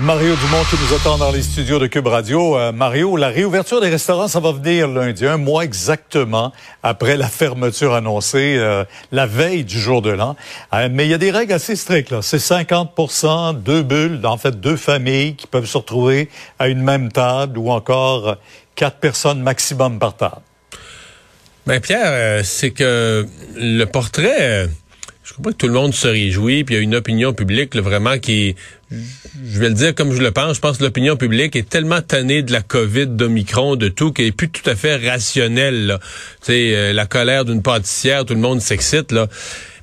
Mario Dumont qui nous attend dans les studios de Cube Radio. Euh, Mario, la réouverture des restaurants, ça va venir lundi, un mois exactement après la fermeture annoncée euh, la veille du jour de l'an. Euh, mais il y a des règles assez strictes. C'est 50% deux bulles, en fait deux familles qui peuvent se retrouver à une même table ou encore quatre personnes maximum par table. Ben Pierre, c'est que le portrait, je crois pas que tout le monde se réjouit, puis il y a une opinion publique là, vraiment qui, je vais le dire comme je le pense, je pense que l'opinion publique est tellement tannée de la COVID, d'Omicron, de tout, qu'elle est plus tout à fait rationnelle. Tu sais, euh, la colère d'une pâtissière, tout le monde s'excite là.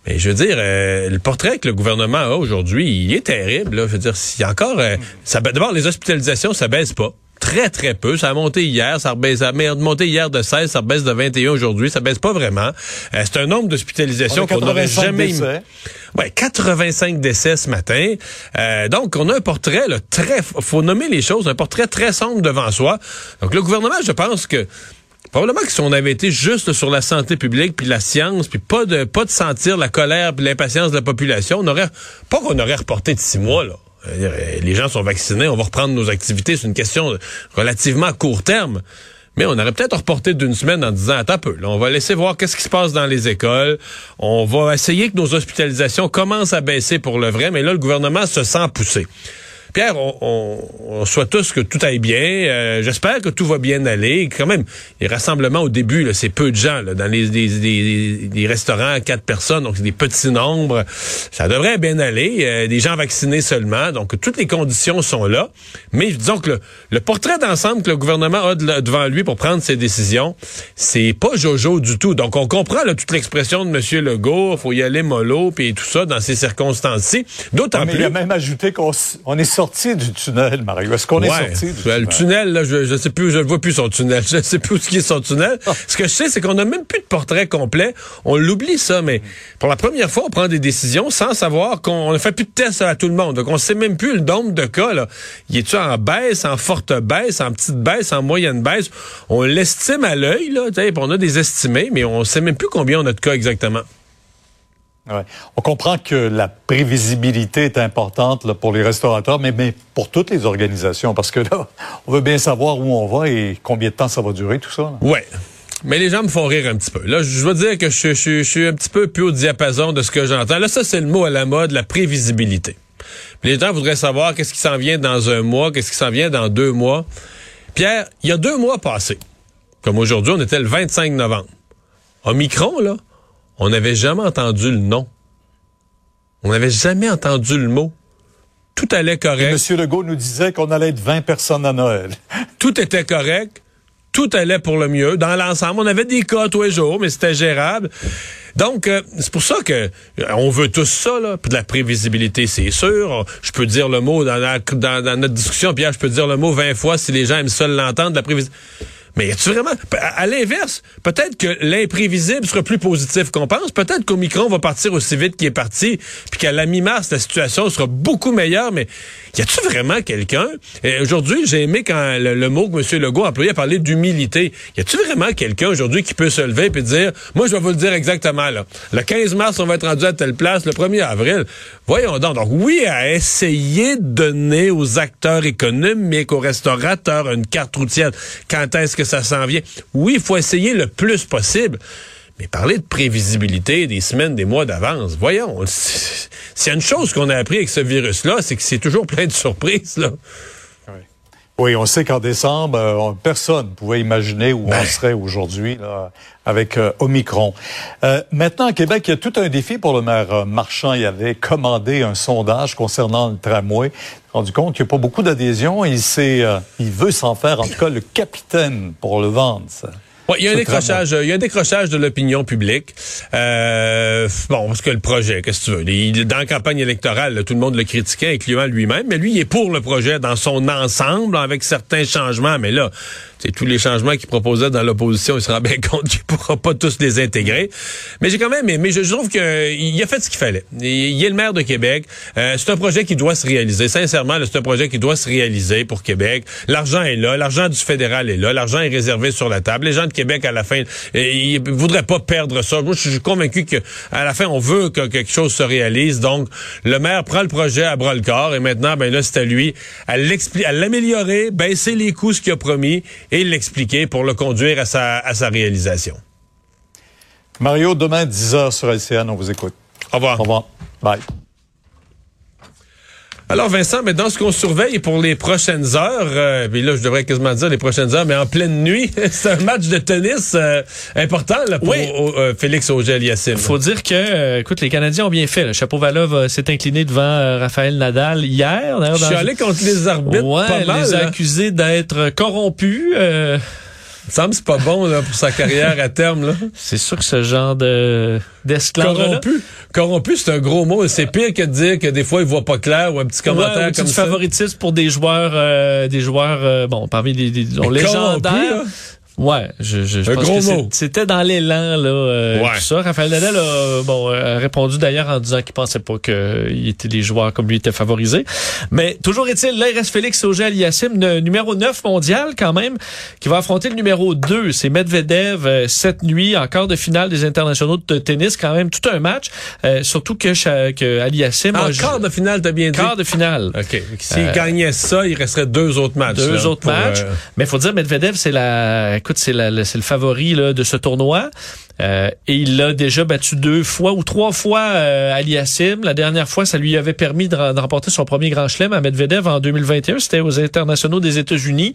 Mais je veux dire, le portrait que le gouvernement a aujourd'hui, il est terrible. Là. Je veux dire, a encore, ça, d'abord les hospitalisations, ça baisse pas très, très peu. Ça a monté hier, ça, rebaisse, ça a monté hier de 16, ça baisse de 21 aujourd'hui, ça baisse pas vraiment. Euh, c'est un nombre d'hospitalisations qu'on n'aurait jamais... Décès. Ouais, 85 décès ce matin. Euh, donc, on a un portrait là, très... faut nommer les choses, un portrait très sombre devant soi. Donc, le gouvernement, je pense que Probablement que si on avait été juste sur la santé publique puis la science puis pas de pas de sentir la colère puis l'impatience de la population, on aurait pas qu'on aurait reporté de six mois là. Euh, les gens sont vaccinés, on va reprendre nos activités. C'est une question relativement court terme. Mais on aurait peut-être reporté d'une semaine en disant, attends un peu, on va laisser voir qu'est-ce qui se passe dans les écoles. On va essayer que nos hospitalisations commencent à baisser pour le vrai, mais là, le gouvernement se sent poussé. Pierre, on, on, souhaite tous que tout aille bien. Euh, j'espère que tout va bien aller. Quand même, les rassemblements au début, c'est peu de gens. Là, dans les, les, restaurants à quatre personnes, donc c'est des petits nombres. Ça devrait bien aller. Euh, des gens vaccinés seulement. Donc, toutes les conditions sont là. Mais disons que le, portrait d'ensemble que le gouvernement a devant lui pour prendre ses décisions, c'est pas Jojo du tout. Donc, on comprend là, toute l'expression de M. Legault. faut y aller mollo, puis tout ça dans ces circonstances-ci. D'autant plus... Il a même ajouté qu'on est sorti sorti du tunnel, Mario? Est-ce qu'on est sorti du tunnel? Le tunnel, là, je, ne sais plus, je ne vois plus son tunnel. Je ne sais plus où ce qui est son tunnel. Ah. Ce que je sais, c'est qu'on n'a même plus de portrait complet. On l'oublie, ça, mais pour la première fois, on prend des décisions sans savoir qu'on ne fait plus de tests à tout le monde. Donc, on sait même plus le nombre de cas, là. Il est-tu en baisse, en forte baisse, en petite baisse, en moyenne baisse? On l'estime à l'œil, là. On a des estimés, mais on sait même plus combien on a de cas exactement. Ouais. On comprend que la prévisibilité est importante pour les restaurateurs, mais, mais pour toutes les organisations, parce que là, on veut bien savoir où on va et combien de temps ça va durer, tout ça. Oui. Mais les gens me font rire un petit peu. Là, je veux dire que je suis un petit peu plus au diapason de ce que j'entends. Là, ça, c'est le mot à la mode, la prévisibilité. Les gens voudraient savoir qu'est-ce qui s'en vient dans un mois, qu'est-ce qui s'en vient dans deux mois. Pierre, il y a deux mois passés, comme aujourd'hui, on était le 25 novembre. Omicron, là, on n'avait jamais entendu le nom. On n'avait jamais entendu le mot. Tout allait correct. Et M. Legault nous disait qu'on allait être 20 personnes à Noël. Tout était correct. Tout allait pour le mieux. Dans l'ensemble, on avait des cas tous les jours, mais c'était gérable. Donc, euh, c'est pour ça que euh, on veut tous ça, là. Puis de la prévisibilité, c'est sûr. Je peux dire le mot dans, dans, notre discussion, Pierre, je peux dire le mot 20 fois si les gens aiment ça l'entendre, la prévisibilité. Mais tu vraiment, à l'inverse, peut-être que l'imprévisible sera plus positif qu'on pense. Peut-être qu'Omicron va partir aussi vite qu'il est parti, puis qu'à la mi-mars, la situation sera beaucoup meilleure. Mais y a-tu vraiment quelqu'un? Aujourd'hui, j'ai aimé quand le, mot que M. Legault a employé a parlé d'humilité. Y a-tu vraiment quelqu'un aujourd'hui qui peut se lever et dire, moi, je vais vous le dire exactement là. Le 15 mars, on va être rendu à telle place. Le 1er avril, voyons donc. Donc oui, à essayer de donner aux acteurs économiques, aux restaurateurs une carte routière. Quand est-ce que ça s'en vient. Oui, il faut essayer le plus possible. Mais parler de prévisibilité des semaines, des mois d'avance, voyons, s'il y a une chose qu'on a appris avec ce virus-là, c'est que c'est toujours plein de surprises, là. Oui, on sait qu'en décembre, euh, personne ne pouvait imaginer où on ben. serait aujourd'hui avec euh, Omicron. Euh, maintenant, à Québec, il y a tout un défi pour le maire Marchand. Il avait commandé un sondage concernant le tramway. rendu compte qu'il n'y a pas beaucoup d'adhésion. Il, il veut s'en faire, en tout cas, le capitaine pour le vendre. Il y a un décrochage, il y a un décrochage de l'opinion publique. Euh, bon, parce que le projet, qu'est-ce que tu veux? Il- dans la campagne électorale, là, tout le monde le critiquait, incluant lui-même, mais lui, il est pour le projet dans son ensemble, avec certains changements, mais là, c'est tous les changements qu'il proposait dans l'opposition, il se rend bien compte qu'il pourra pas tous les intégrer. Mais j'ai quand même aimé, je, je trouve qu'il a fait ce qu'il fallait. Il, il est le maire de Québec. Euh, c'est un projet qui doit se réaliser. Sincèrement, c'est un projet qui doit se réaliser pour Québec. L'argent est là, l'argent du fédéral est là, l'argent est réservé sur la table. Les gens de Québec, à la fin, euh, ils voudraient pas perdre ça. Moi, je suis convaincu que à la fin, on veut que quelque chose se réalise. Donc, le maire prend le projet à bras le corps et maintenant, ben là, c'est à lui à l'expli- à l'améliorer, baisser les coûts, ce qu'il a promis, et l'expliquer pour le conduire à sa, à sa réalisation. Mario, demain, 10h sur LCN, on vous écoute. Au revoir. Au revoir. Bye. Alors Vincent, mais dans ce qu'on surveille pour les prochaines heures, euh, puis là je devrais quasiment dire les prochaines heures, mais en pleine nuit, c'est un match de tennis euh, important là, pour Oui. au- euh, Félix Auger-Aliassime. faut dire que, euh, écoute, les Canadiens ont bien fait. Le Chapeau-Valov euh, s'est incliné devant Raphaël Nadal hier. d'ailleurs, Je suis allé contre les arbitres Ouais, pas mal. les a là. accusés d'être corrompus. Me semble que c'est pas bon là, pour sa carrière à terme. Là. c'est sûr que ce genre de Corrompu. Corrompu, c'est un gros mot. C'est pire que de dire que des fois il voit pas clair ou un petit commentaire comme ça. favoritisme pour des joueurs, euh, des joueurs, euh, bon, parmi les, les corrompu, légendaires. là. Ouais, je, je, je pense que c'était dans l'élan là. euh, Ouais. tout ça. Raphaël Nadal a bon a répondu d'ailleurs en disant qu'il pensait pas que il était les joueurs comme lui étaient favorisés. Mais toujours est-il, là il reste Félix Auger-Aliassime, ne- numéro 9 mondial quand même, qui va affronter le numéro 2. C'est Medvedev euh, cette nuit, en quart de finale des internationaux de tennis, quand même tout un match. Euh, surtout que, que Aliassime En a quart de finale, t'as bien dit. quart de finale. OK. S'il Euh, gagnait ça, il resterait deux autres matchs. Deux là, autres matchs. euh, Mais il faut dire, Medvedev, c'est la, écoute, c'est le- favori là, de ce tournoi. Euh, et il l'a déjà battu deux fois ou trois fois euh. La dernière fois, ça lui avait permis de, re- de remporter son premier grand chelem à Medvedev en 2021. C'était aux internationaux des États-Unis.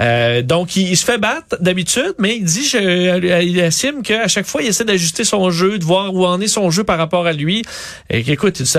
Euh, donc, il, il se fait battre d'habitude, mais il dit je, à Aliassim qu'à chaque fois, il essaie d'ajuster son jeu, de voir où en est son jeu par rapport à lui. Et qu'écoute, il